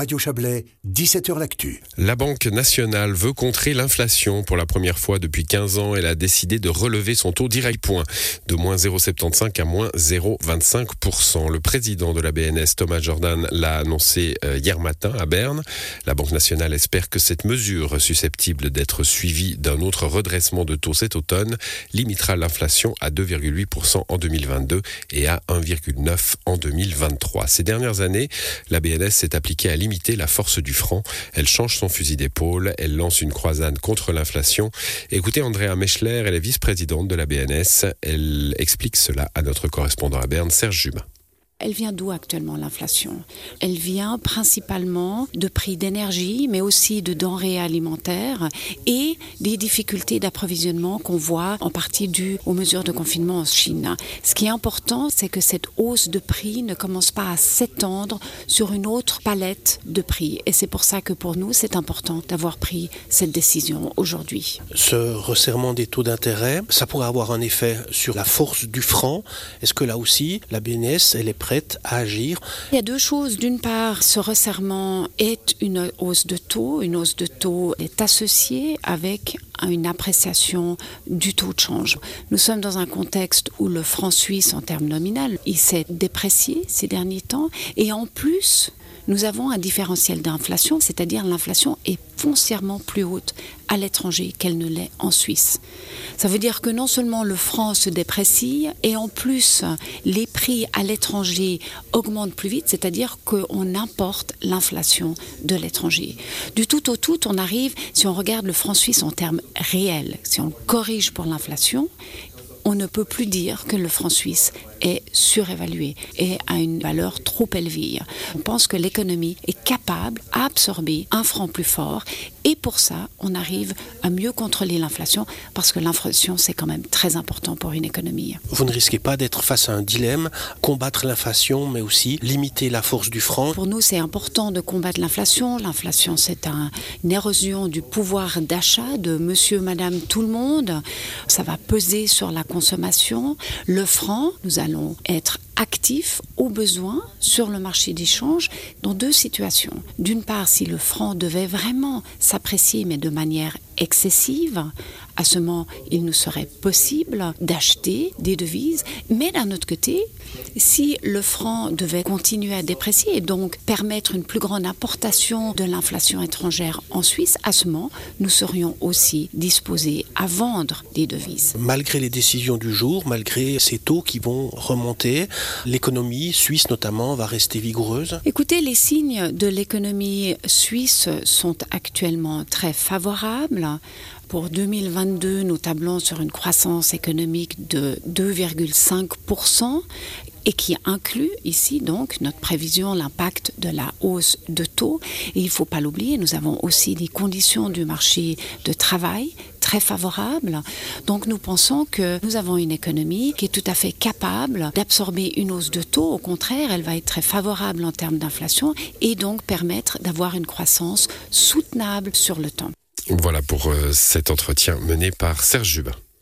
Radio Chablais, 17h L'Actu. La Banque nationale veut contrer l'inflation. Pour la première fois depuis 15 ans, elle a décidé de relever son taux direct point de moins 0,75 à moins 0,25%. Le président de la BNS, Thomas Jordan, l'a annoncé euh, hier matin à Berne. La Banque nationale espère que cette mesure, susceptible d'être suivie d'un autre redressement de taux cet automne, limitera l'inflation à 2,8% en 2022 et à 1,9% en 2023. Ces dernières années, la BNS s'est appliquée à limiter la force du franc. Elle change son fusil d'épaule, elle lance une croisade contre l'inflation. Écoutez Andrea Mechler, elle est vice-présidente de la BNS. Elle explique cela à notre correspondant à Berne, Serge Jubin. Elle vient d'où actuellement l'inflation? Elle vient principalement de prix d'énergie, mais aussi de denrées alimentaires et des difficultés d'approvisionnement qu'on voit en partie dues aux mesures de confinement en Chine. Ce qui est important, c'est que cette hausse de prix ne commence pas à s'étendre sur une autre palette de prix. Et c'est pour ça que pour nous, c'est important d'avoir pris cette décision aujourd'hui. Ce resserrement des taux d'intérêt, ça pourrait avoir un effet sur la force du franc. Est-ce que là aussi, la BNS, elle est prête à agir Il y a deux choses. D'une part, ce resserrement est une hausse de taux. Une hausse de taux est associée avec une appréciation du taux de change. Nous sommes dans un contexte où le franc suisse, en termes nominal, il s'est déprécié ces derniers temps. Et en plus, nous avons un différentiel d'inflation, c'est-à-dire l'inflation est foncièrement plus haute à l'étranger qu'elle ne l'est en Suisse. Ça veut dire que non seulement le franc se déprécie, et en plus les prix à l'étranger augmentent plus vite, c'est-à-dire qu'on importe l'inflation de l'étranger. Du tout au tout, on arrive, si on regarde le franc suisse en termes réels, si on corrige pour l'inflation, on ne peut plus dire que le franc suisse est surévalué et a une valeur trop élevée. On pense que l'économie est capable d'absorber un franc plus fort et pour ça, on arrive à mieux contrôler l'inflation parce que l'inflation, c'est quand même très important pour une économie. Vous ne risquez pas d'être face à un dilemme, combattre l'inflation, mais aussi limiter la force du franc Pour nous, c'est important de combattre l'inflation. L'inflation, c'est un, une érosion du pouvoir d'achat de monsieur, madame, tout le monde. Ça va peser sur la consommation. Le franc, nous allons allons être actifs au besoin sur le marché d'échange dans deux situations. D'une part, si le franc devait vraiment s'apprécier, mais de manière excessive, à ce moment, il nous serait possible d'acheter des devises. Mais d'un autre côté, si le franc devait continuer à déprécier et donc permettre une plus grande importation de l'inflation étrangère en Suisse, à ce moment, nous serions aussi disposés à vendre des devises. Malgré les décisions du jour, malgré ces taux qui vont remonter, l'économie suisse notamment va rester vigoureuse Écoutez, les signes de l'économie suisse sont actuellement très favorables. Pour 2022, nous tablons sur une croissance économique de 2,5% et qui inclut ici donc notre prévision, l'impact de la hausse de taux. Et il ne faut pas l'oublier, nous avons aussi des conditions du marché de travail très favorables. Donc nous pensons que nous avons une économie qui est tout à fait capable d'absorber une hausse de taux. Au contraire, elle va être très favorable en termes d'inflation et donc permettre d'avoir une croissance soutenable sur le temps. Voilà pour euh, cet entretien mené par Serge Jubin.